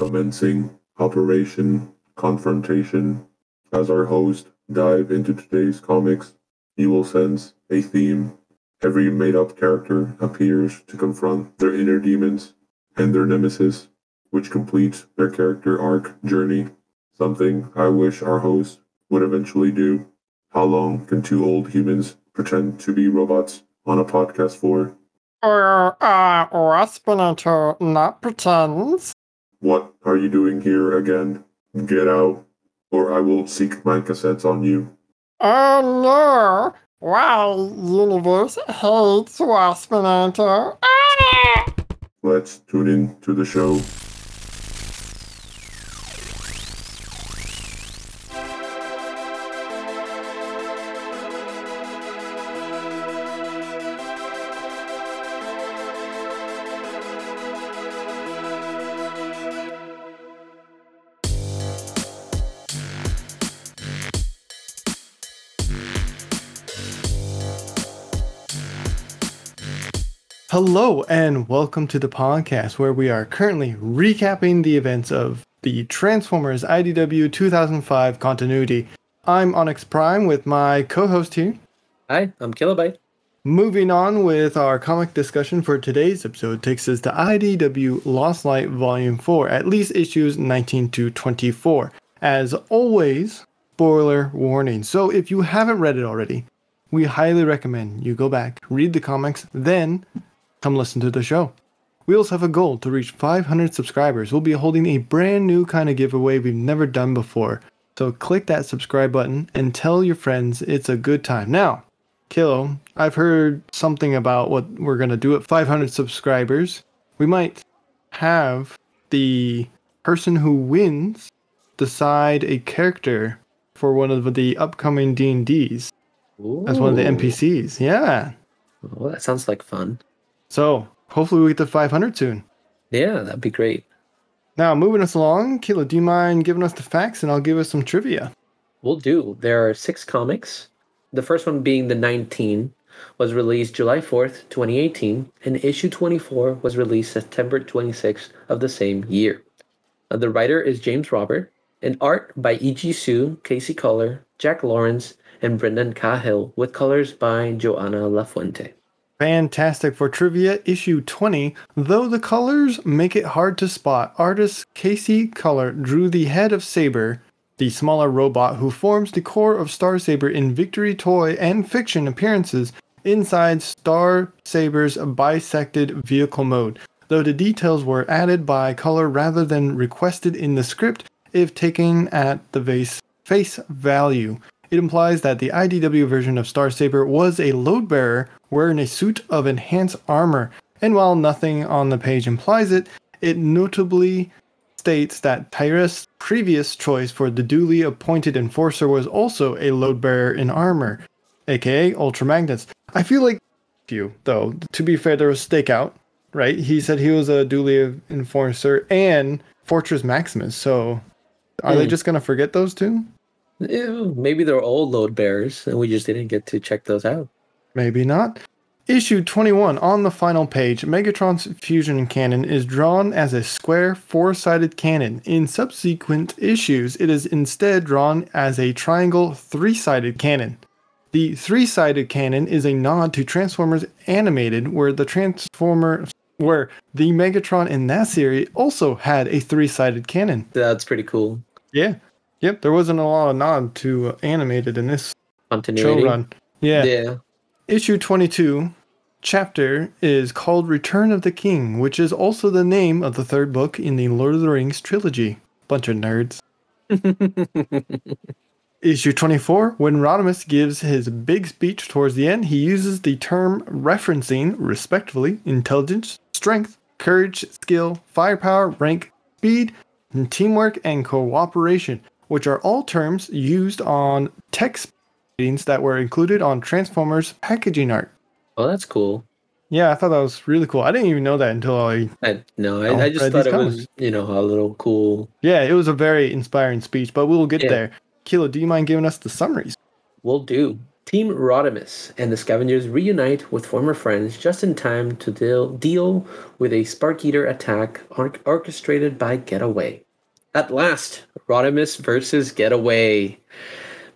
commencing Operation Confrontation. As our host dive into today's comics, you will sense a theme. Every made up character appears to confront their inner demons and their nemesis, which completes their character arc journey. Something I wish our host would eventually do. How long can two old humans pretend to be robots on a podcast for? Or, uh, Waspinator not pretends. What are you doing here again? Get out, or I will seek my cassettes on you. Oh no! Why, universe hates Waspinator. Let's tune in to the show. Hello, and welcome to the podcast where we are currently recapping the events of the Transformers IDW 2005 continuity. I'm Onyx Prime with my co host here. Hi, I'm Kilobyte. Moving on with our comic discussion for today's episode takes us to IDW Lost Light Volume 4, at least issues 19 to 24. As always, spoiler warning. So if you haven't read it already, we highly recommend you go back, read the comics, then come listen to the show. We also have a goal to reach 500 subscribers. We'll be holding a brand new kind of giveaway we've never done before. So click that subscribe button and tell your friends it's a good time. Now, Kilo, I've heard something about what we're going to do at 500 subscribers. We might have the person who wins decide a character for one of the upcoming D&Ds as one of the NPCs. Yeah. Oh, that sounds like fun. So, hopefully we get to 500 soon. Yeah, that'd be great. Now, moving us along, Kilo, do you mind giving us the facts and I'll give us some trivia? We'll do. There are six comics. The first one being the 19 was released July 4th, 2018, and issue 24 was released September 26th of the same year. Uh, the writer is James Robert, and art by E.G. Su, Casey Coller, Jack Lawrence, and Brendan Cahill, with colors by Joanna Lafuente. Fantastic for trivia, issue 20. Though the colors make it hard to spot, artist Casey Coller drew the head of Saber, the smaller robot who forms the core of Star Saber in Victory toy and fiction appearances inside Star Saber's bisected vehicle mode. Though the details were added by Coller rather than requested in the script, if taken at the face value. It implies that the IDW version of Star Saber was a load bearer wearing a suit of enhanced armor, and while nothing on the page implies it, it notably states that Tyrest' previous choice for the duly appointed enforcer was also a load bearer in armor, aka Ultramagnus. I feel like you, though, to be fair, there was Stakeout, right? He said he was a duly enforcer and Fortress Maximus, so are they Hmm. just gonna forget those two? Ew, maybe they're old load bearers, and we just didn't get to check those out. Maybe not. Issue 21 on the final page, Megatron's fusion cannon is drawn as a square four sided cannon. In subsequent issues, it is instead drawn as a triangle three sided cannon. The three sided cannon is a nod to Transformers Animated, where the Transformer where the Megatron in that series also had a three sided cannon. That's pretty cool. Yeah. Yep, there wasn't a lot of nod to animated in this Continuity. show run. Yeah. yeah. Issue 22 chapter is called Return of the King, which is also the name of the third book in the Lord of the Rings trilogy. Bunch of nerds. Issue 24, when Rodimus gives his big speech towards the end, he uses the term referencing, respectfully, intelligence, strength, courage, skill, firepower, rank, speed, and teamwork, and cooperation, which are all terms used on text ratings that were included on Transformers packaging art. Oh, that's cool. Yeah, I thought that was really cool. I didn't even know that until I. I, no, Oh, I, I just thought it was, comics. you know, a little cool. Yeah, it was a very inspiring speech, but we'll get Yeah. there. Kilo, do you mind giving us the summaries? We'll do. Team Rodimus and the Scavengers reunite with former friends just in time to deal, deal with a Spark Eater attack or- orchestrated by Getaway. At last, Rodimus versus Getaway.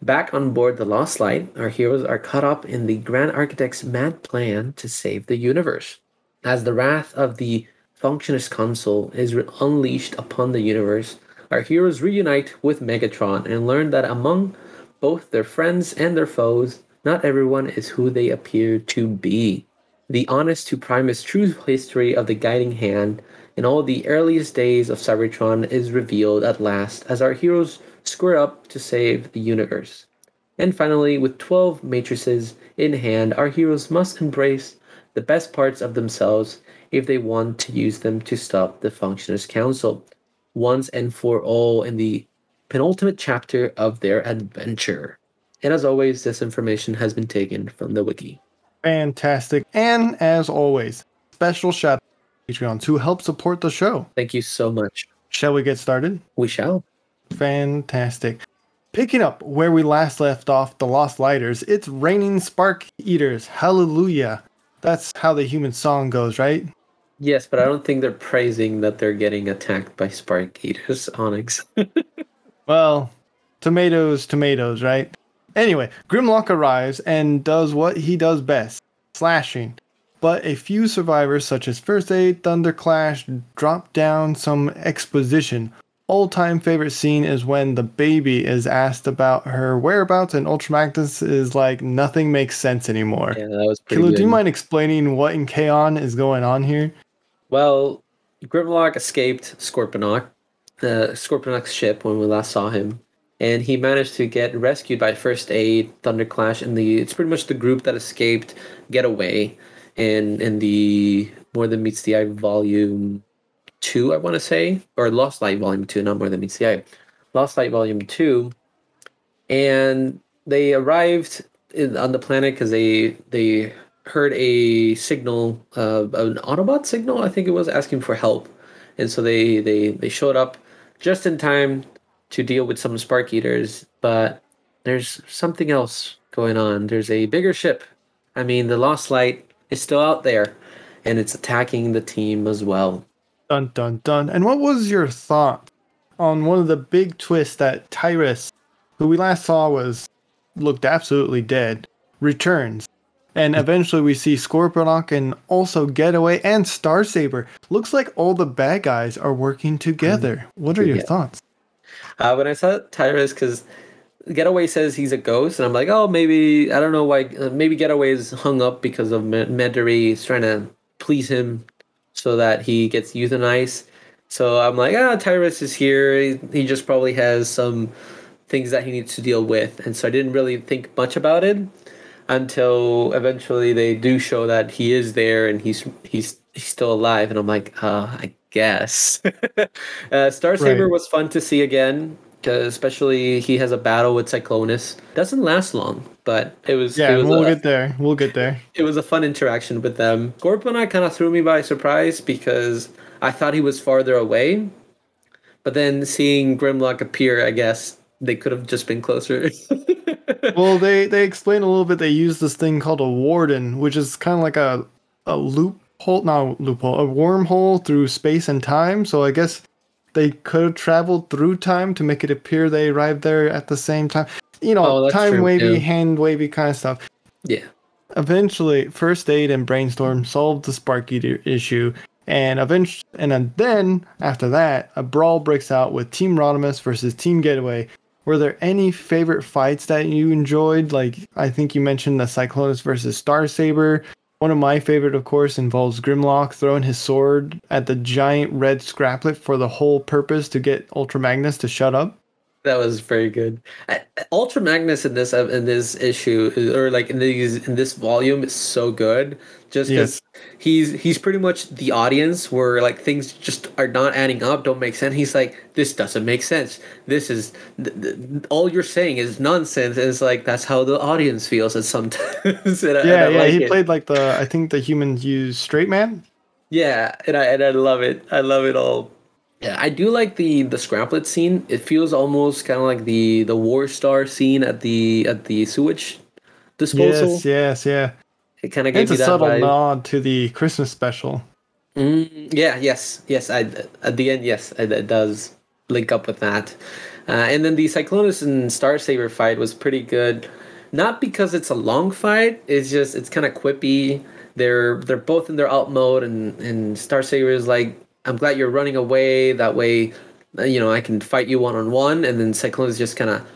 Back on board the Lost Light, our heroes are caught up in the Grand Architect's mad plan to save the universe. As the wrath of the Functionist Council is re- unleashed upon the universe, our heroes reunite with Megatron and learn that among both their friends and their foes, not everyone is who they appear to be. The honest to Primus true history of the guiding hand in all the earliest days of Cybertron is revealed at last as our heroes square up to save the universe. And finally, with 12 matrices in hand, our heroes must embrace the best parts of themselves if they want to use them to stop the Functionist Council once and for all in the penultimate chapter of their adventure. And as always, this information has been taken from the wiki. Fantastic. And as always, special shout out to help support the show. Thank you so much. Shall we get started? We shall. Fantastic. Picking up where we last left off, the Lost Lighters, it's raining spark eaters. Hallelujah. That's how the human song goes, right? Yes, but I don't think they're praising that they're getting attacked by spark eaters, Onyx. Well, tomatoes, tomatoes, right? Anyway, Grimlock arrives and does what he does best slashing. But a few survivors, such as First Aid, Thunderclash, drop down some exposition. All time favorite scene is when the baby is asked about her whereabouts, and Ultramagnus is like, nothing makes sense anymore. yeah, that was pretty Kilo, good. do you mind explaining what in Kaon is going on here? Well, Grimlock escaped Scorponok, uh, Scorponok's ship when we last saw him, and he managed to get rescued by First Aid, Thunderclash, and the it's pretty much the group that escaped Getaway, in in the More Than Meets the Eye volume two, I want to say, or Lost Light volume two, not More Than Meets the Eye, Lost Light volume two, and they arrived in, on the planet because they they heard a signal, uh, an Autobot signal, I think it was, asking for help, and so they they they showed up just in time to deal with some Spark Eaters. But there's something else going on. There's a bigger ship. I mean, the Lost Light is still out there, and it's attacking the team as well. Dun dun dun. And what was your thought on one of the big twists that Tyrest, who we last saw was looked absolutely dead, returns. And eventually we see Scorponok and also Getaway and Starsaber. Looks like all the bad guys are working together. What are your Yeah. thoughts? Uh, when I saw Tyrest, because Getaway says he's a ghost, and I'm like, oh, maybe I don't know why. Uh, maybe Getaway is hung up because of Me- Medary. He's trying to please him so that he gets euthanized. So I'm like, ah, Tyrest is here. He, he just probably has some things that he needs to deal with, and so I didn't really think much about it until eventually they do show that he is there and he's he's he's still alive, and I'm like, uh, I guess. uh, Star Saber Right. was fun to see again. 'Cause especially he has a battle with Cyclonus. Doesn't last long, but it was Yeah, it was we'll a, get there. We'll get there. it was a fun interaction with them. Scorpion kind of threw me by surprise because I thought he was farther away, but then seeing Grimlock appear, I guess they could have just been closer. well, they they explain a little bit. They use this thing called a warden, which is kind of like a a loophole, not a loophole, a wormhole through space and time. So I guess they could have traveled through time to make it appear they arrived there at the same time. You know, Oh, time true, wavy, yeah. hand wavy kind of stuff. yeah. Eventually, First Aid and Brainstorm solved the Spark Eater issue, and eventually, and then after that, a brawl breaks out with Team Rodimus versus Team Getaway. Were there any favorite fights that you enjoyed? Like I think you mentioned the Cyclonus versus Star Saber. One of my favorite, of course, involves Grimlock throwing his sword at the giant red scraplet for the whole purpose to get Ultra Magnus to shut up. That was very good. I- Ultra Magnus in this in this issue or like in these in this volume is so good. Just because he's he's pretty much the audience where like things just are not adding up, don't make sense. He's like, this doesn't make sense. This is th- th- all you're saying is nonsense. And it's like that's how the audience feels at sometimes. and Yeah, I yeah, like he it. played like the I think the humans use straight man. Yeah, and I and I love it. I love it all. Yeah, I do like the the scraplet scene. It feels almost kind of like the the War Star scene at the at the sewage disposal. Yes, yes, yeah. It kind of gave It's you a that subtle vibe. nod to the Christmas special. Mm, yeah, yes, yes. I, at the end, yes, it, it does link up with that. Uh, and then the Cyclonus and Star Saber fight was pretty good, not because it's a long fight. It's just it's kind of quippy. They're they're both in their alt mode, and and Star Saber is like, "I'm glad you're running away. That way, uh, you know, I can fight you one on one." And then Cyclonus just kind of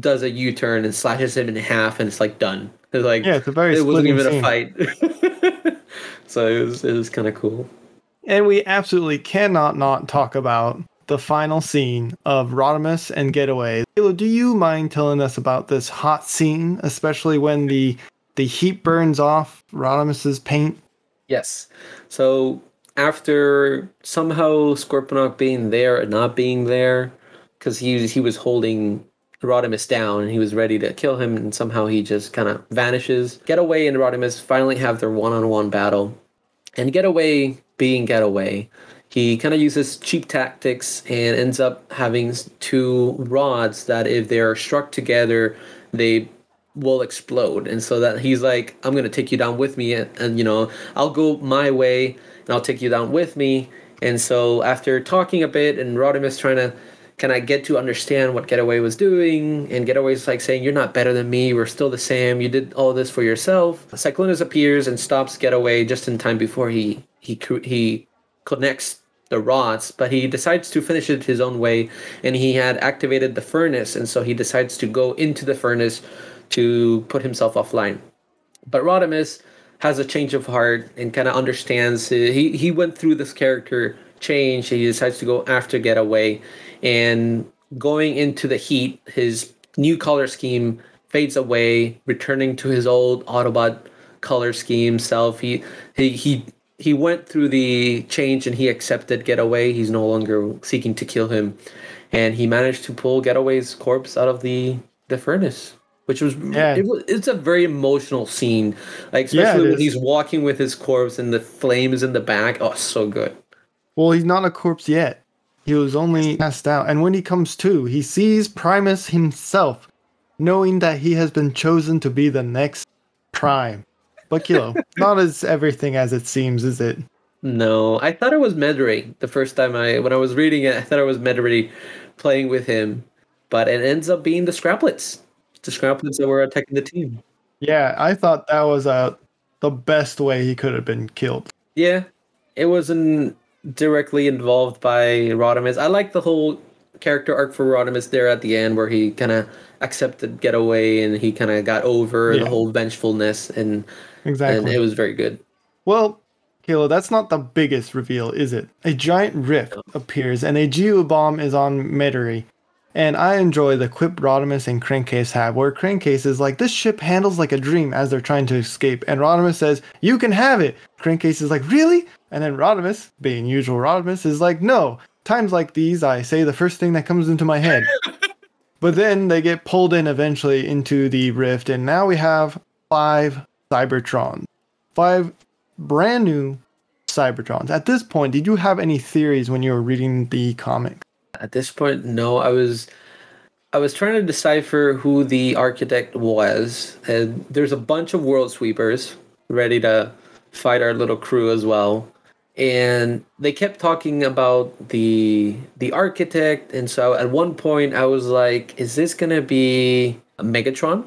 does a U turn and slashes him in half, and it's like done. It's like Yeah, it's a very it wasn't even scene. a fight. so it was it was kind of cool. And we absolutely cannot not talk about the final scene of Rodimus and Getaway. Halo, do you mind telling us about this hot scene, especially when the the heat burns off Rodimus's paint? Yes. So after somehow Scorponok being there and not being there, because he he was holding Rodimus down and he was ready to kill him, and somehow he just kind of vanishes. Getaway and Rodimus finally have their one-on-one battle, and Getaway being Getaway, he kind of uses cheap tactics and ends up having two rods that if they're struck together, they will explode. And so that he's like i'm gonna take you down with me and, and you know i'll go my way and i'll take you down with me. And so after talking a bit and rodimus trying to kind I get to understand what getaway was doing and getaway's like saying you're not better than me we're still the same you did all this for yourself cyclonus appears and stops getaway just in time before he he he connects the rods, but he decides to finish it his own way. And he had activated the furnace, and so he decides to go into the furnace to put himself offline. But Rodimus has a change of heart and kind of understands. He he went through this character change. He decides to go after Getaway, and going into the heat, his new color scheme fades away, returning to his old Autobot color scheme self. He he he he went through the change and he accepted Getaway. He's no longer seeking to kill him, and he managed to pull Getaway's corpse out of the the furnace, which was Yeah. it was, it's a very emotional scene. Like Yeah, especially when is. he's walking with his corpse and the flames in the back. Oh, so good. Well, he's not a corpse yet. He was only passed out. And when he comes to, he sees Primus himself, knowing that he has been chosen to be the next Prime. But Kilo, not as everything as it seems, is it? No, I thought it was Medray the first time I when I was reading it. I thought it was Medray playing with him, but it ends up being the Scraplets. The Scraplets that were attacking the team. Yeah, I thought that was uh, the best way he could have been killed. Yeah, it wasn't directly involved by Rodimus. I like the whole character arc for Rodimus there at the end, where he kind of accepted getaway and he kind of got over Yeah. the whole vengefulness, and Exactly. and it was very good. Well, Kilo, that's not the biggest reveal, is it? A giant rift appears and a geo bomb is on Metairie. And I enjoy the quip Rodimus and Crankcase have, where Crankcase is like, this ship handles like a dream as they're trying to escape. And Rodimus says, you can have it. Crankcase is like, really? And then Rodimus, being usual Rodimus, is like, no. Times like these, I say the first thing that comes into my head. but then they get pulled in eventually into the rift, and now we have five Cybertrons. Five brand new Cybertrons. At this point, did you have any theories when you were reading the comic? At this point, no. I was I was trying to decipher who the architect was. And there's a bunch of world sweepers ready to fight our little crew as well. And they kept talking about the the architect, and so at one point I was like, "Is this gonna be Megatron?"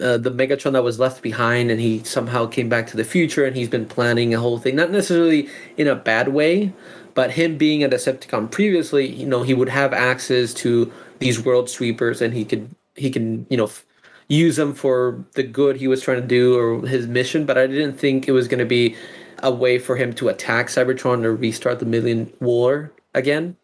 uh, the Megatron that was left behind, and he somehow came back to the future, and he's been planning a whole thing, not necessarily in a bad way, but him being a Decepticon previously, you know, he would have access to these world sweepers, and he could he can you know f- use them for the good he was trying to do or his mission. But I didn't think it was going to be a way for him to attack Cybertron or restart the Million War again.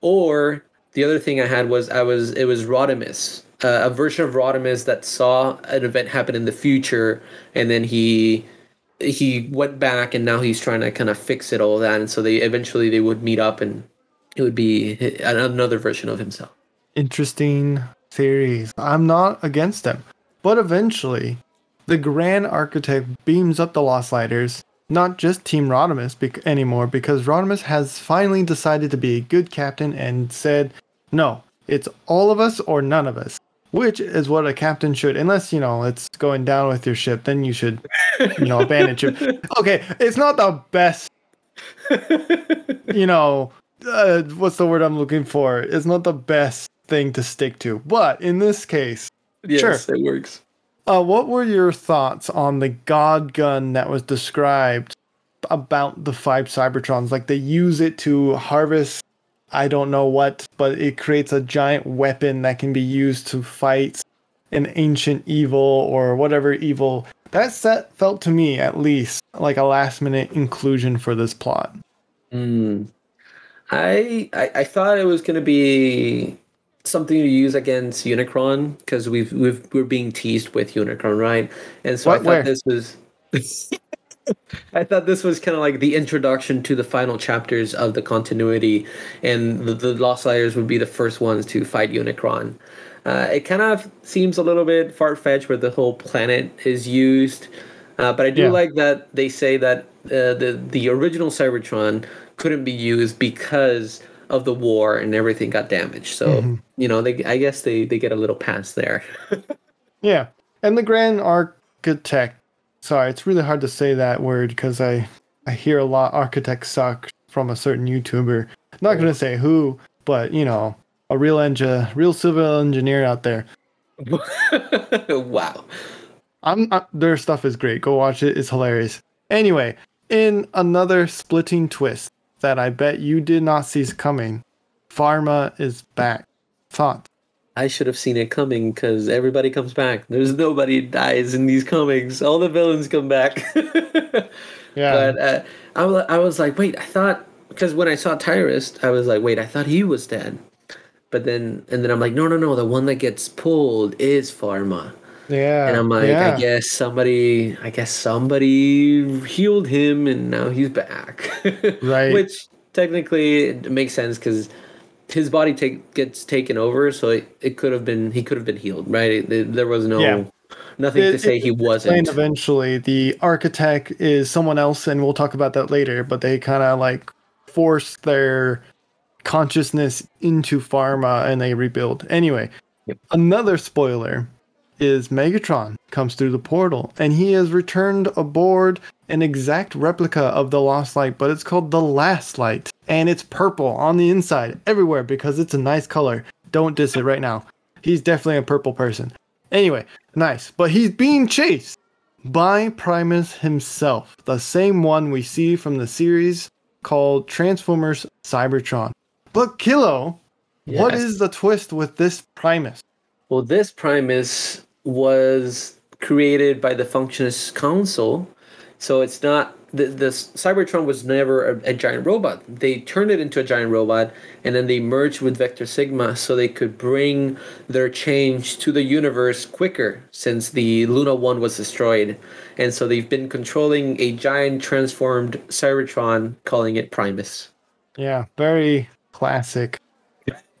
Or the other thing I had was I was it was Rodimus, uh, a version of Rodimus that saw an event happen in the future, and then he he went back, and now he's trying to kind of fix it all that, and so they eventually they would meet up, and it would be another version of himself. Interesting theories. I'm not against them. But eventually, the Grand Architect beams up the Lost Lighters, not just Team Rodimus bec- anymore, because Rodimus has finally decided to be a good captain and said, no, it's all of us or none of us. Which is what a captain should. Unless you know it's going down with your ship, then you should, you know, abandon ship. Okay, it's not the best. You know, uh, what's the word I'm looking for? It's not the best thing to stick to, but in this case, yes, it works. uh, what were your thoughts on the God gun that was described about the five Cybertrons? Like they use it to harvest, I don't know what, but it creates a giant weapon that can be used to fight an ancient evil or whatever evil. That set felt to me, at least, like a last minute inclusion for this plot. Mm. I, I I thought it was gonna be something to use against Unicron because we've we've we're being teased with Unicron, right? And so I thought where? this was. I thought this was kind of like the introduction to the final chapters of the continuity, and the, the Lost Liars would be the first ones to fight Unicron. Uh, it kind of seems a little bit far fetched where the whole planet is used, uh, but I do Yeah. like that they say that uh, the the original Cybertron couldn't be used because of the war and everything got damaged. So Mm-hmm. you know, they I guess they they get a little pass there. Yeah. And the Grand Architect. Sorry, it's really hard to say that word because I, I hear a lot architects suck from a certain YouTuber. Not going to say who, but you know, a real engi- real civil engineer out there. wow. I'm uh, their stuff is great. Go watch it. It's hilarious. Anyway, in another splitting twist that I bet you did not see coming, Pharma is back. Thought. I should have seen it coming because everybody comes back. There's nobody dies in these comics. All the villains come back. Yeah. But uh, I, I was like, wait, I thought because when I saw Tyrest, I was like, wait, I thought he was dead. But then and then I'm like, no, no, no, the one that gets pulled is Pharma. yeah. And I'm like, yeah. I guess somebody, I guess somebody healed him, and now he's back. Right. Which technically it makes sense because his body take gets taken over, so it, it could have been he could have been healed, right? It- there was no Yeah. nothing It- to say it- he wasn't. eventually, the architect is someone else, and we'll talk about that later. But they kind of like force their consciousness into Pharma, and they rebuild. Anyway, Yep. another spoiler is Megatron comes through the portal, and he has returned aboard an exact replica of the Lost Light, but it's called the Last Light, and it's purple on the inside everywhere because it's a nice color. Don't diss it right now. He's definitely a purple person. Anyway, nice. But he's being chased by Primus himself, the same one we see from the series called Transformers Cybertron. But Kilo, what Yes. is the twist with this Primus? Well, this Primus was created by the Functionist Council, so it's not the the Cybertron was never a, a giant robot. They turned it into a giant robot, and then they merged with Vector Sigma so they could bring their change to the universe quicker. Since the Luna One was destroyed, and so they've been controlling a giant transformed Cybertron, calling it Primus. Yeah, very classic.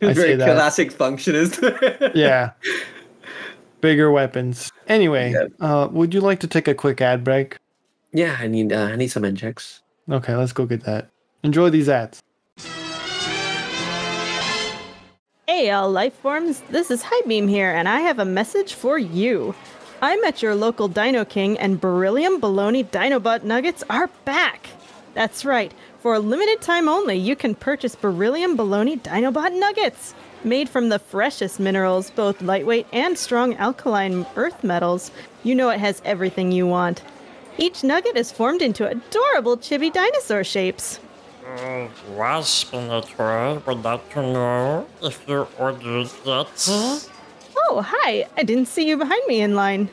Very classic Functionist. Yeah. Bigger weapons. Anyway, Yeah. uh, would you like to take a quick ad break? Yeah, I need uh, I need some injects. Okay, let's go get that. Enjoy these ads. Hey, all life forms, this is Highbeam here, and I have a message for you. I'm at your local Dino King, and Beryllium Baloney Dinobot Nuggets are back! That's right, for a limited time only, you can purchase Beryllium Baloney Dinobot Nuggets! Made from the freshest minerals, both lightweight and strong alkaline earth metals, you know it has everything you want. Each nugget is formed into adorable chibi dinosaur shapes. Waspinator, would like to know if you ordered that. Oh, hi. I didn't see you behind me in line.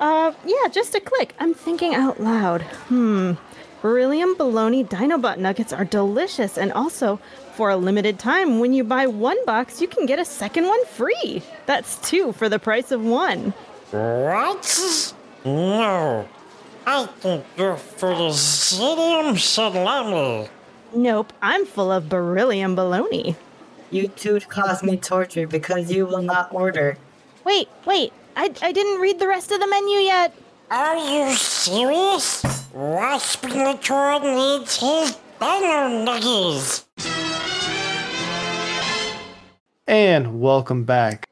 Uh, yeah, just a click. I'm thinking out loud. Hmm. Beryllium Baloney Dinobot Nuggets are delicious, and also, for a limited time, when you buy one box, you can get a second one free. That's two for the price of one. What? No. I think you're full of Zitium salami. Nope, I'm full of beryllium baloney. You two cause me torture because you will not order. Wait, wait, I, I didn't read the rest of the menu yet. Are you serious? Waspinator needs his dino nuggies. And welcome back.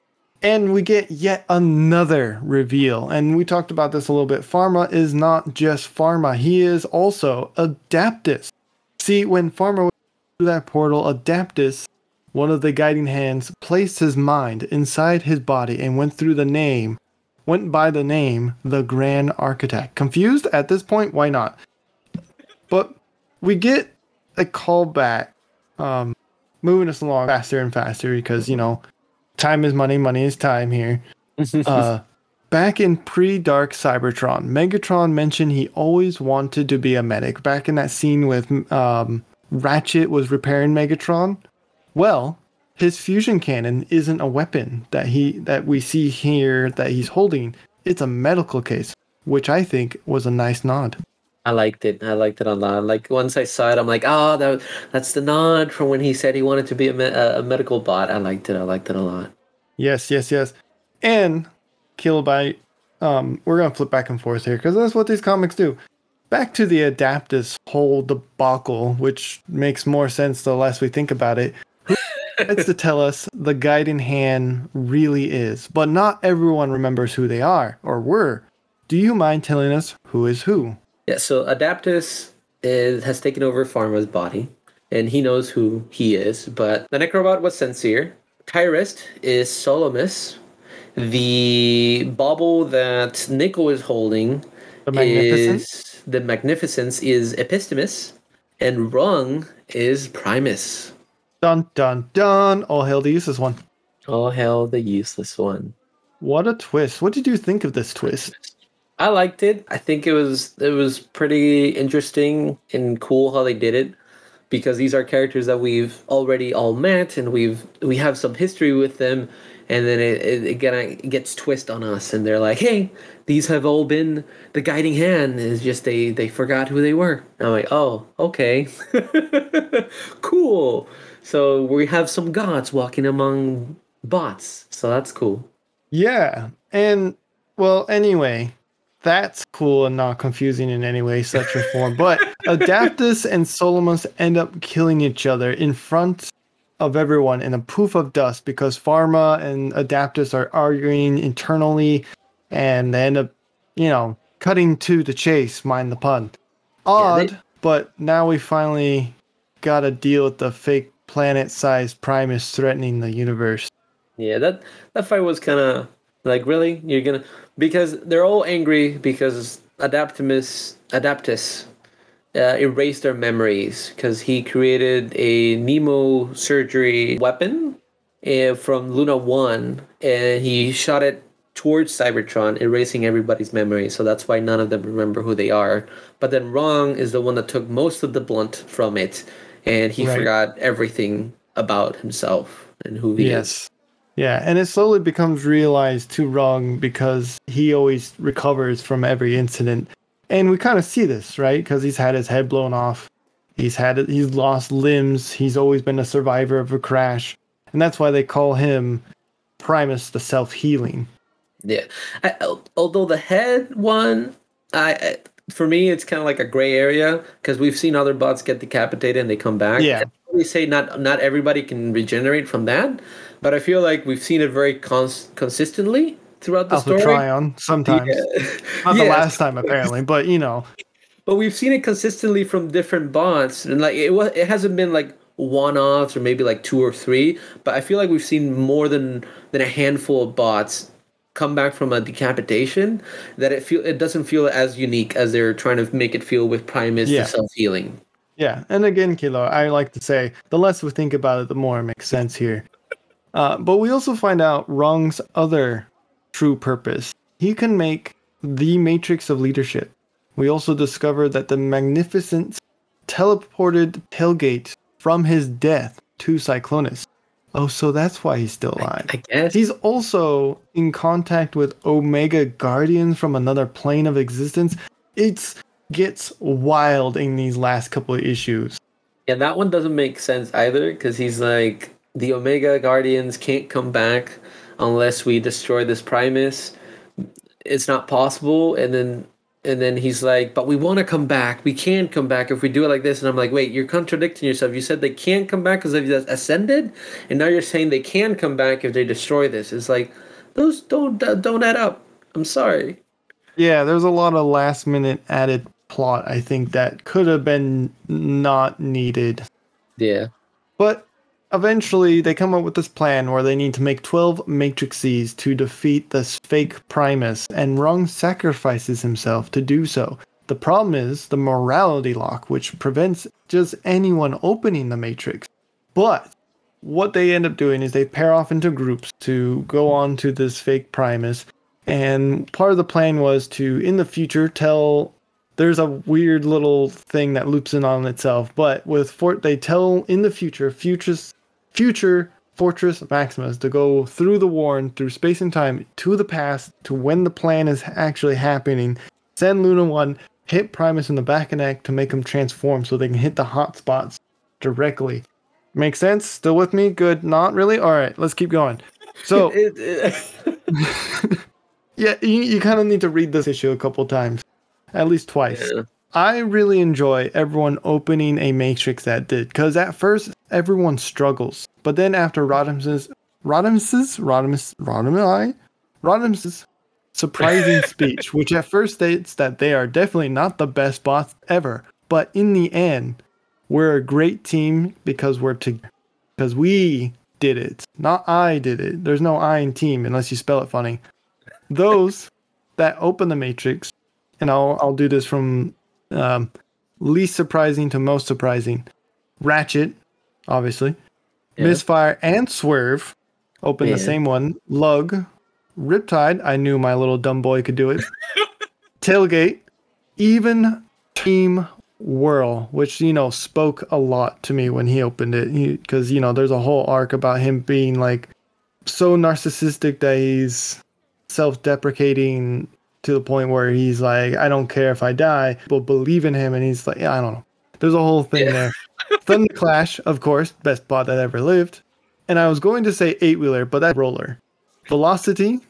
And we get yet another reveal. And we talked about this a little bit. Pharma is not just Pharma, he is also Adaptus. See, when Pharma went through that portal, Adaptus, one of the guiding hands, placed his mind inside his body and went through the name, went by the name, the Grand Architect. Confused at this point? Why not? But we get a callback, um, moving us along faster and faster because, you know, time is money, money is time here. uh, back in pre Dark Cybertron, Megatron mentioned he always wanted to be a medic. Back in that scene with um, Ratchet was repairing Megatron. Well, his fusion cannon isn't a weapon that he that we see here that he's holding. It's a medical case, which I think was a nice nod. I liked it. I liked it a lot. Like once I saw it, I'm like, oh, that, that's the nod from when he said he wanted to be a, me- a medical bot. I liked it. I liked it a lot. Yes, yes, yes. And Kilobyte, um, we're gonna flip back and forth here because that's what these comics do. Back to the Adaptus whole debacle, which makes more sense the less we think about it. It's to tell us the guiding hand really is, but not everyone remembers who they are or were. Do you mind telling us who is who? Yeah. So Adaptus is, has taken over Pharma's body, and he knows who he is. But the Necrobot was sincere. Tyrest is Solomus. The bauble that Nico is holding The is the Magnificence is Epistemus, and Rung is Primus. Dun dun dun! All hail the useless one. All hail the useless one. What a twist! What did you think of this twist? I liked it. I think it was it was pretty interesting and cool how they did it because these are characters that we've already all met and we've we have some history with them and then it, it, it kinda gets twist on us and they're like hey these have all been the guiding hand. Is just they they forgot who they were. I'm like oh okay. Cool. So we have some gods walking among bots. So that's cool. Yeah, and well, anyway, that's cool and not confusing in any way, such or form. But Adaptus and Solomus end up killing each other in front of everyone in a poof of dust because Pharma and Adaptus are arguing internally, and they end up, you know, cutting to the chase. Mind the pun. Odd, they- but now we finally got to deal with the fake planet-sized Primus threatening the universe. Yeah, that that fight was kind of like really you're gonna because they're all angry because Adaptimus Adaptus uh, erased their memories because he created a mnemosurgery weapon uh, from Luna One and he shot it towards Cybertron, erasing everybody's memory. So that's why none of them remember who they are. But then Rung is the one that took most of the blunt from it, and he Right. forgot everything about himself and who he is. Yeah, and it slowly becomes realized to Rung because he always recovers from every incident. And we kind of see this, right? Because he's had his head blown off. He's had he's lost limbs. He's always been a survivor of a crash. And that's why they call him Primus the self-healing. Yeah. I, although the head one, I, I for me it's kind of like a gray area because we've seen other bots get decapitated and they come back. Yeah. We say not not everybody can regenerate from that, but I feel like we've seen it very cons- consistently throughout the Alpha story. Tryon sometimes. Yeah. Not the Yeah. last time apparently, but you know. But we've seen it consistently from different bots, and like it was, it hasn't been like one-offs or maybe like two or three. But I feel like we've seen more than than a handful of bots come back from a decapitation. That it feel it doesn't feel as unique as they're trying to make it feel with Primus Yeah. self-healing. Yeah, and again, Kilo, I like to say the less we think about it, the more it makes sense here. Uh, but we also find out Rung's other true purpose. He can make the matrix of leadership. We also discover that the Magnificent teleported Tailgate from his death to Cyclonus. Oh, so that's why he's still alive. I guess. He's also in contact with Omega Guardians from another plane of existence. It gets wild in these last couple of issues. Yeah, that one doesn't make sense either because he's like the Omega Guardians can't come back unless we destroy this Primus. It's not possible, and then and then he's like, "But we want to come back. We can come back if we do it like this." And I'm like, "Wait, you're contradicting yourself. You said they can't come back because they've ascended, and now you're saying they can come back if they destroy this." It's like those don't don't add up. I'm sorry. Yeah, there's a lot of last minute added plot, I think, that could have been not needed. Yeah. But eventually, they come up with this plan where they need to make 12 Matrixies to defeat this fake Primus, and Rung sacrifices himself to do so. The problem is the morality lock, which prevents just anyone opening the Matrix. But what they end up doing is they pair off into groups to go on to this fake Primus. And part of the plan was to, in the future, tell there's a weird little thing that loops in on itself. But with Fort, they tell in the future, futures, future Fortress Maximus to go through the Warren, through space and time, to the past, to when the plan is actually happening. Send Luna 1, hit Primus in the back and neck to make him transform so they can hit the hot spots directly. Make sense? Still with me? Good. Not really? All right, let's keep going. So, yeah, you, you kind of need to read this issue a couple times, at least twice. yeah. I really enjoy everyone opening a matrix that did, because at first everyone struggles, but then after Rodimus's Rodimus's Rodimus Rodimi Rodimus's surprising speech, which at first states that they are definitely not the best bots ever, but in the end, we're a great team because we're together. Because we did it, not I did it. There's no I in team unless you spell it funny. Those that open the matrix, and I'll I'll do this from um, least surprising to most surprising. Ratchet, obviously. Yeah. Misfire and Swerve open the same one. Lug, Riptide, I knew my little dumb boy could do it. Tailgate, even Team Whirl, which, you know, spoke a lot to me when he opened it. Because, you know, there's a whole arc about him being like so narcissistic that he's self deprecating to the point where he's like, I don't care if I die, but believe in him. And he's like, yeah, I don't know. There's a whole thing Yeah. there. Thunder Clash, of course, best bot that ever lived. And I was going to say eight wheeler, but that roller. Velocity,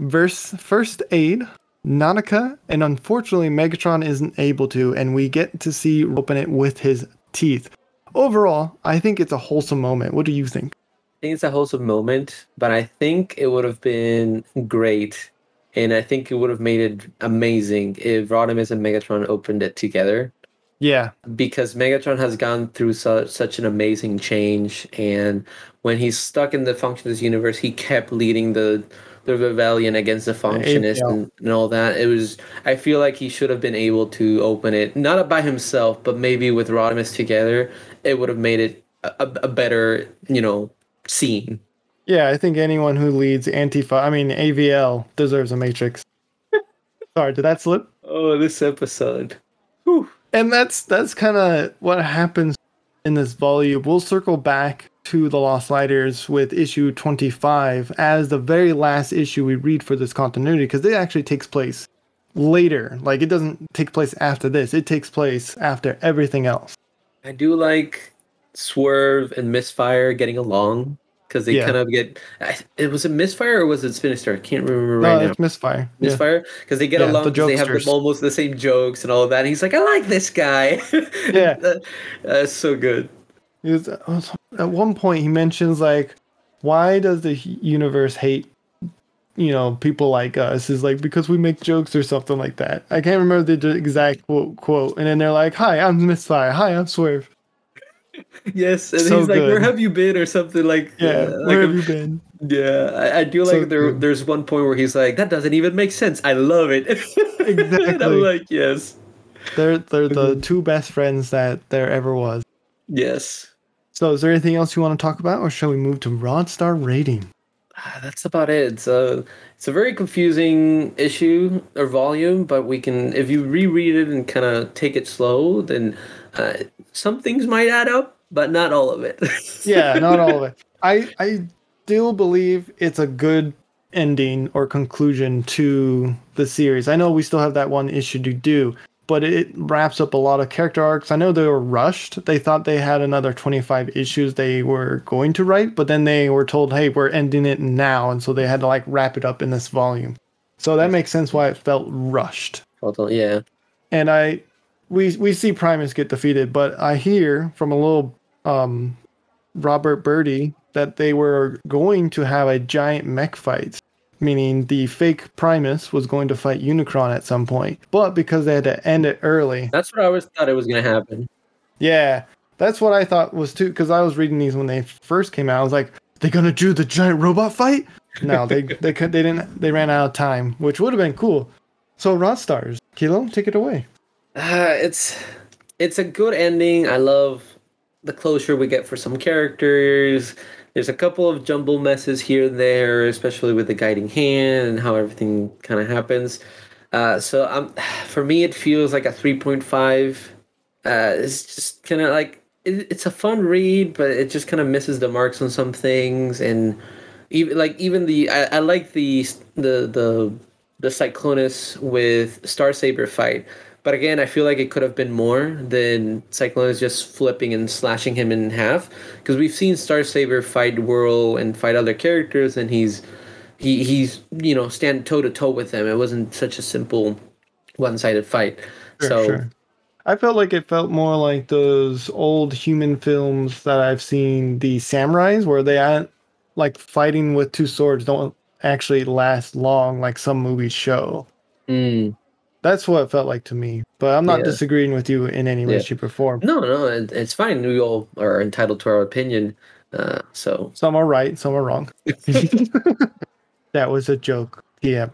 verse first aid, Nautica, and unfortunately Megatron isn't able to, and we get to see open it with his teeth. Overall, I think it's a wholesome moment. What do you think? I think it's a wholesome moment, but I think it would have been great, and I think it would have made it amazing if Rodimus and Megatron opened it together. Yeah, because Megatron has gone through su- such an amazing change, and when he's stuck in the Functionist universe, he kept leading the the rebellion against the Functionists yeah. and, and all that. It was I feel like he should have been able to open it not by himself, but maybe with Rodimus together. It would have made it a a better you know scene. Yeah. I think anyone who leads Antifa, I mean AVL, deserves a Matrix. Sorry, did that slip? Oh, this episode. and that's that's kind of what happens in this volume. We'll circle back to the Lost Lighters with issue 25 as the very last issue we read for this continuity because it actually takes place later. Like it doesn't take place after this. It takes place after everything else. I do like Swerve and Misfire getting along because they Yeah. kind of get. I, it was a Misfire or was it Sinister? I can't remember No, right now. it's misfire. Misfire because they get Yeah, along the they have the, almost the same jokes and all of that. And he's like, I like this guy. Yeah. That- that's so good. Was- uh, at one point he mentions like, why does the universe hate, you know, people like us? Is like because we make jokes or something like that. I can't remember the exact quote. quote. And then they're like, "Hi, I'm Misfire. Hi, I'm Swerve. Yes, and So he's like, "Where have you been?" or something like. Yeah, uh, like where a- have you been?" Yeah, I, I do like there. good. There's one point where he's like, "That doesn't even make sense." I love it. Exactly. I'm like, "Yes, They're they're the Mhm. two best friends that there ever was. yes." So, is there anything else you want to talk about, or shall we move to Rod Star rating? Ah, That's about it. It's a it's a very confusing issue or volume, but we can if you reread it and kind of take it slow, then uh, some things might add up, but not all of it. yeah, not all of it. I I still believe it's a good ending or conclusion to the series. I know we still have that one issue to do, but it wraps up a lot of character arcs. I know they were rushed. They thought they had another 25 issues they were going to write, but then they were told, "Hey, we're ending it now." And so they had to like wrap it up in this volume. So that makes sense why it felt rushed. Yeah. and I we we see Primus get defeated, but I hear from a little um Robert Birdie that they were going to have a giant mech fight meaning the fake Primus was going to fight Unicron at some point. But because they had to end it early, That's what I always thought it was gonna happen. yeah, that's what I thought was too. Because I was reading these when they first came out. I was like, they're gonna do the giant robot fight? No, they they could they didn't. They ran out of time, which would have been cool. So Rod Stars, Kilo, take it away. Uh, it's it's a good ending. I love the closure we get for some characters. There's a couple of jumble messes here and there, especially with the guiding hand and how everything kind of happens. Uh, so um, for me, it feels like a 3.5. Uh, it's just kind of like it, it's a fun read, but it just kind of misses the marks on some things, and even like even the I, I like the the the the Cyclonus with Star Saber fight. But again, I feel like it could have been more than Cyclonus just flipping and slashing him in half. Because we've seen Star Saber fight Whirl and fight other characters, and he's he he's you know stand toe to toe with them. It wasn't such a simple one sided fight. Sure, so sure. I felt like it felt more like those old human films that I've seen, the samurais, where they aren't like fighting with two swords don't actually last long like some movies show. mm, That's what it felt like to me. But I'm not Yeah. disagreeing with you in any way, Yeah. shape, or form. no, no, it, it's fine. We all are entitled to our opinion. Uh, so Some are right, some are wrong. that was a joke. Yeah.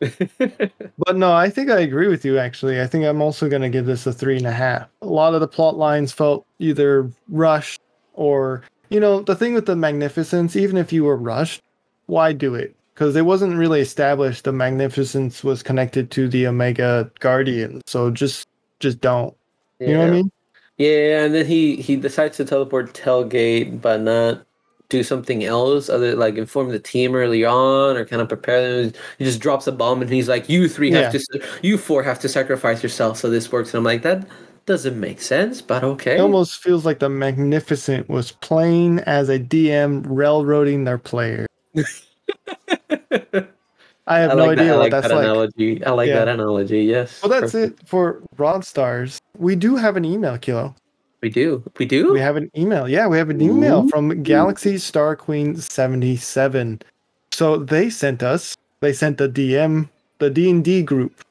But no, I think I agree with you actually. I think I'm also going to give this a three and a half. A lot of the plot lines felt either rushed or, you know, the thing with the Magnificence, even if you were rushed, why do it? Because it wasn't really established the Magnificence was connected to the Omega Guardian. So just just don't. You know what I mean? Yeah, and then he he decides to teleport Tailgate, but not do something else, other like inform the team early on or kind of prepare them. He just drops a bomb, and he's like, "You three have Yeah. to, you four have to sacrifice yourself so this works." And I'm like, that doesn't make sense, but okay. It almost feels like the Magnificent was playing as a DM railroading their player. I have I no like that. idea I what that's that like. analogy. I like Yeah. that analogy. Yes. Well, that's Perfect. it for Broad Stars. We do have an email, Kilo. We do. We do. We have an email. Yeah, we have an email Ooh. from Galaxy Star Queen 77. So they sent us, they sent the DM, the D&D group,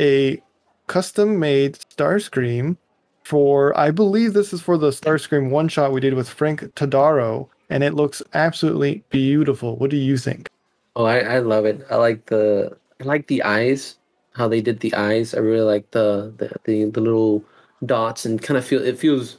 a custom-made Starscream for, I believe this is for the Starscream one-shot we did with Frank Tadaro, and it looks absolutely beautiful. What do you think? Oh, I, I love it. I like the I like the eyes, how they did the eyes. I really like the the the, the little dots and kind of feel it feels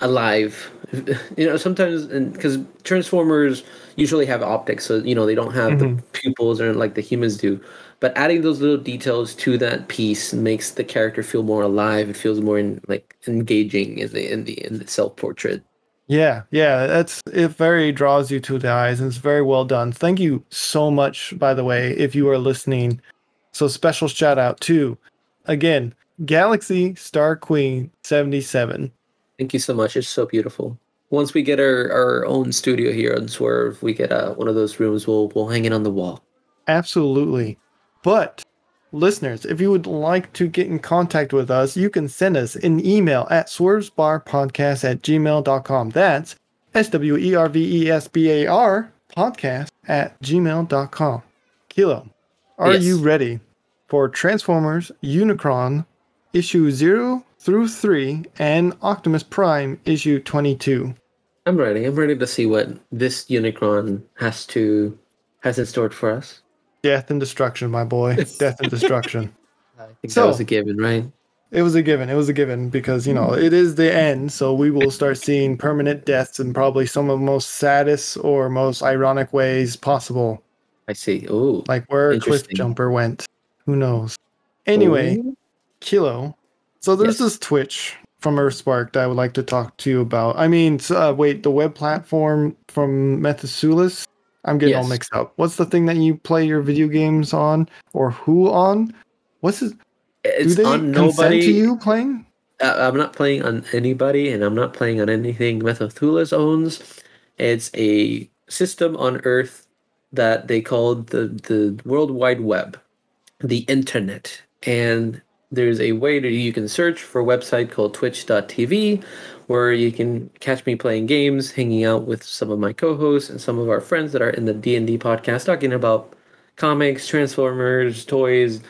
alive. You know, sometimes because Transformers usually have optics, so you know they don't have the mm-hmm. pupils or like the humans do. But adding those little details to that piece makes the character feel more alive. It feels more in, like engaging in the in the in the self portrait. Yeah, yeah, that's it very draws you to the eyes and it's very well done. Thank you so much, by the way, if you are listening. So special shout out to again, Galaxy Star Queen 77. Thank you so much. It's so beautiful. Once we get our, our own studio here on Swerve, we get uh, one of those rooms. We'll we'll hang it on the wall. Absolutely. But listeners, if you would like to get in contact with us, you can send us an email at swervesbarpodcast at gmail.com. That's S W E R V E S B A R podcast at gmail.com. Kilo, are Yes. you ready for Transformers Unicron issue 0 through 3 and Optimus Prime issue 22? I'm ready. I'm ready to see what this Unicron has to has in store for us. Death and destruction, my boy. Death and destruction. I think So- that was a given, right? It was a given. It was a given because you know it is the end, so we will start seeing permanent deaths in probably some of the most saddest or most ironic ways possible, I see. Oh, like where Cliffjumper went. Who knows? Anyway, Ooh. Kilo. So there's Yes. this Twitch from Earthspark that I would like to talk to you about. I mean, uh, wait, the web platform from Methuselahs. I'm getting all mixed up. What's the thing that you play your video games on, or who on? What's his? it's do they on consent nobody. to you playing? Uh, I'm not playing on anybody, and I'm not playing on anything Methothulus owns. It's a system on Earth that they called the the World Wide Web, the Internet, and there's a way that you can search for a website called Twitch.tv, where you can catch me playing games, hanging out with some of my co-hosts and some of our friends that are in the D and D podcast, talking about comics, Transformers, toys,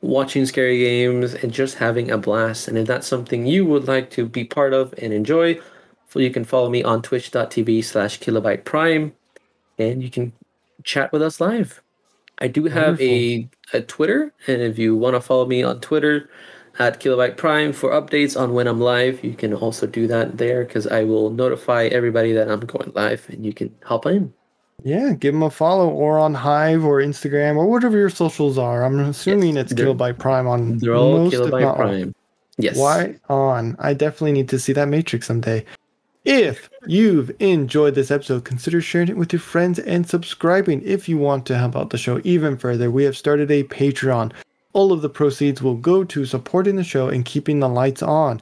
watching scary games, and just having a blast. And if that's something you would like to be part of and enjoy, you can follow me on twitch.tv slash kilobyte prime and you can chat with us live. I do have a, a Twitter, and if you want to follow me on Twitter at Kilobyte Prime for updates on when I'm live, you can also do that there because I will notify everybody that I'm going live and you can hop in. Yeah, give them a follow or on Hive or Instagram or whatever your socials are. I'm assuming Yes, it's Kilobyte Prime on They're all most, Kilobyte not all. Prime. Yes. Why on? I definitely need to see that Matrix someday. If you've enjoyed this episode, consider sharing it with your friends and subscribing if you want to help out the show even further. We have started a Patreon. All of the proceeds will go to supporting the show and keeping the lights on.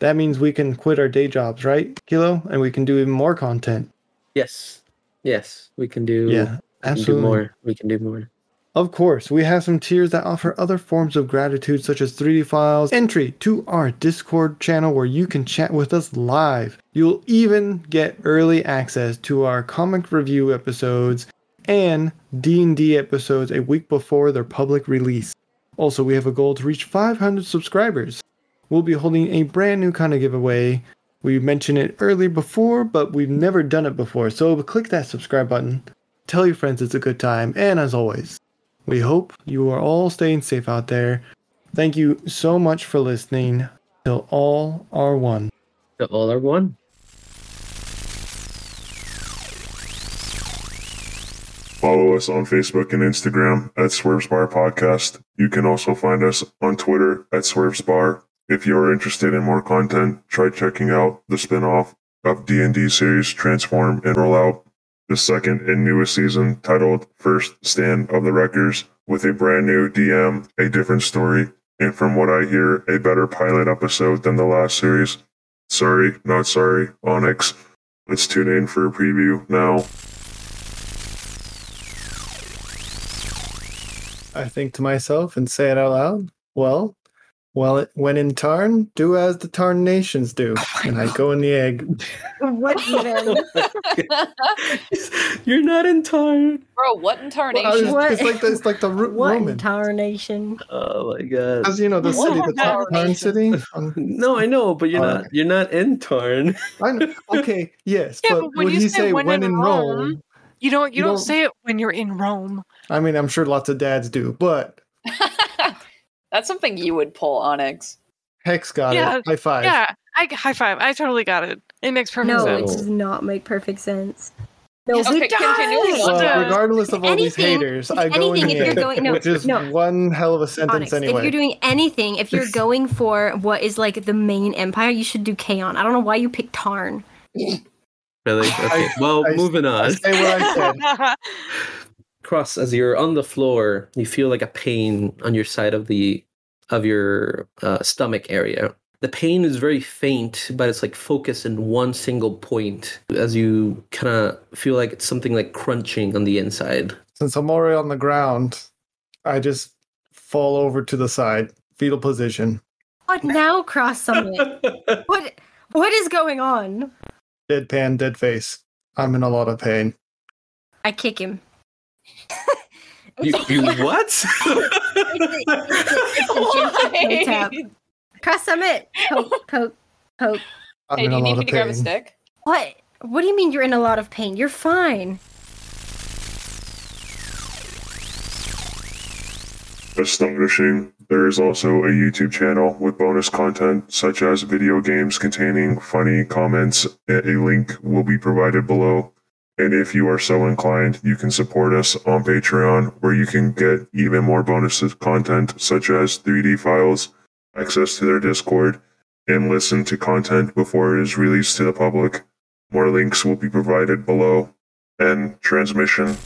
That means we can quit our day jobs, right, Kilo? And we can do even more content. Yes. Yes. We can do. Yeah, we do absolutely. more. We can do more. Of course, we have some tiers that offer other forms of gratitude, such as 3D files, entry to our Discord channel where you can chat with us live. You'll even get early access to our comic review episodes and D&D episodes a week before their public release. Also, we have a goal to reach 500 subscribers. We'll be holding a brand new kind of giveaway. We mentioned it earlier before, but we've never done it before. So click that subscribe button. Tell your friends it's a good time, and as always, we hope you are all staying safe out there. Thank you so much for listening. Till all are one. The all are one. Follow us on Facebook and Instagram at Swerves Bar Podcast. You can also find us on Twitter at Swerves Bar. If you are interested in more content, try checking out the spin-off of D&D series Transform and Roll Out, the second and newest season titled First Stand of the Wreckers with a brand new DM, a different story, and from what I hear, a better pilot episode than the last series. Sorry, not sorry, Onyx. Let's tune in for a preview now. I think to myself and say it out loud. Well, well, when in Tarn, do as the Tarn nations do, and I go in the egg. What even? You're not in Tarn, Bro, what in Well, tarnation? What? it's like the, it's like the Ro- what Roman, tarnation? Oh my god. as you know, the What city, the Tarn, Tarn city. Um, No, I know, but you're Uh, not. You're not in Tarn. I know. Okay, yes, Yeah, but, but when you he say say when when, in in Rome, Rome? You don't. You, You don't, don't- say it when you're in Rome. I mean, I'm sure lots of dads do, but That's something you would pull, Onyx. Hex got Yeah, it. High five. Yeah, I high five. I totally got it. It makes perfect No, it does not make perfect sense. No, Yes, Okay, it does. Well, regardless of all these haters, I go anything, the if you're going- no, which is no. one hell of a sentence Onyx, anyway. if you're doing anything, if you're going for what is like the main empire, you should do Kaon. I don't know why you picked Tarn. Really? Okay. Well, I- moving I on. say what I said. Cross as you're on the floor, you feel like a pain on your side of the of your uh, stomach area. The pain is very faint, but it's like focused in one single point as you kind of feel like it's something like crunching on the inside. Since I'm already on the ground, I just fall over to the side, fetal position, What now, Cross something? what what is going on? deadpan, dead face. I'm in a lot of pain. I kick him. You, you what? Toe tap. Cross Summit. Poke, poke, poke. I'm Hey, do you need me of to grab a stick? What? What do you mean you're in a lot of pain? You're fine. Astonishing. There is also a YouTube channel with bonus content such as video games containing funny comments. A a link will be provided below. And if you are so inclined, you can support us on Patreon where you can get even more bonus content such as 3D files, access to their Discord, and listen to content before it is released to the public. More links will be provided below. And transmission.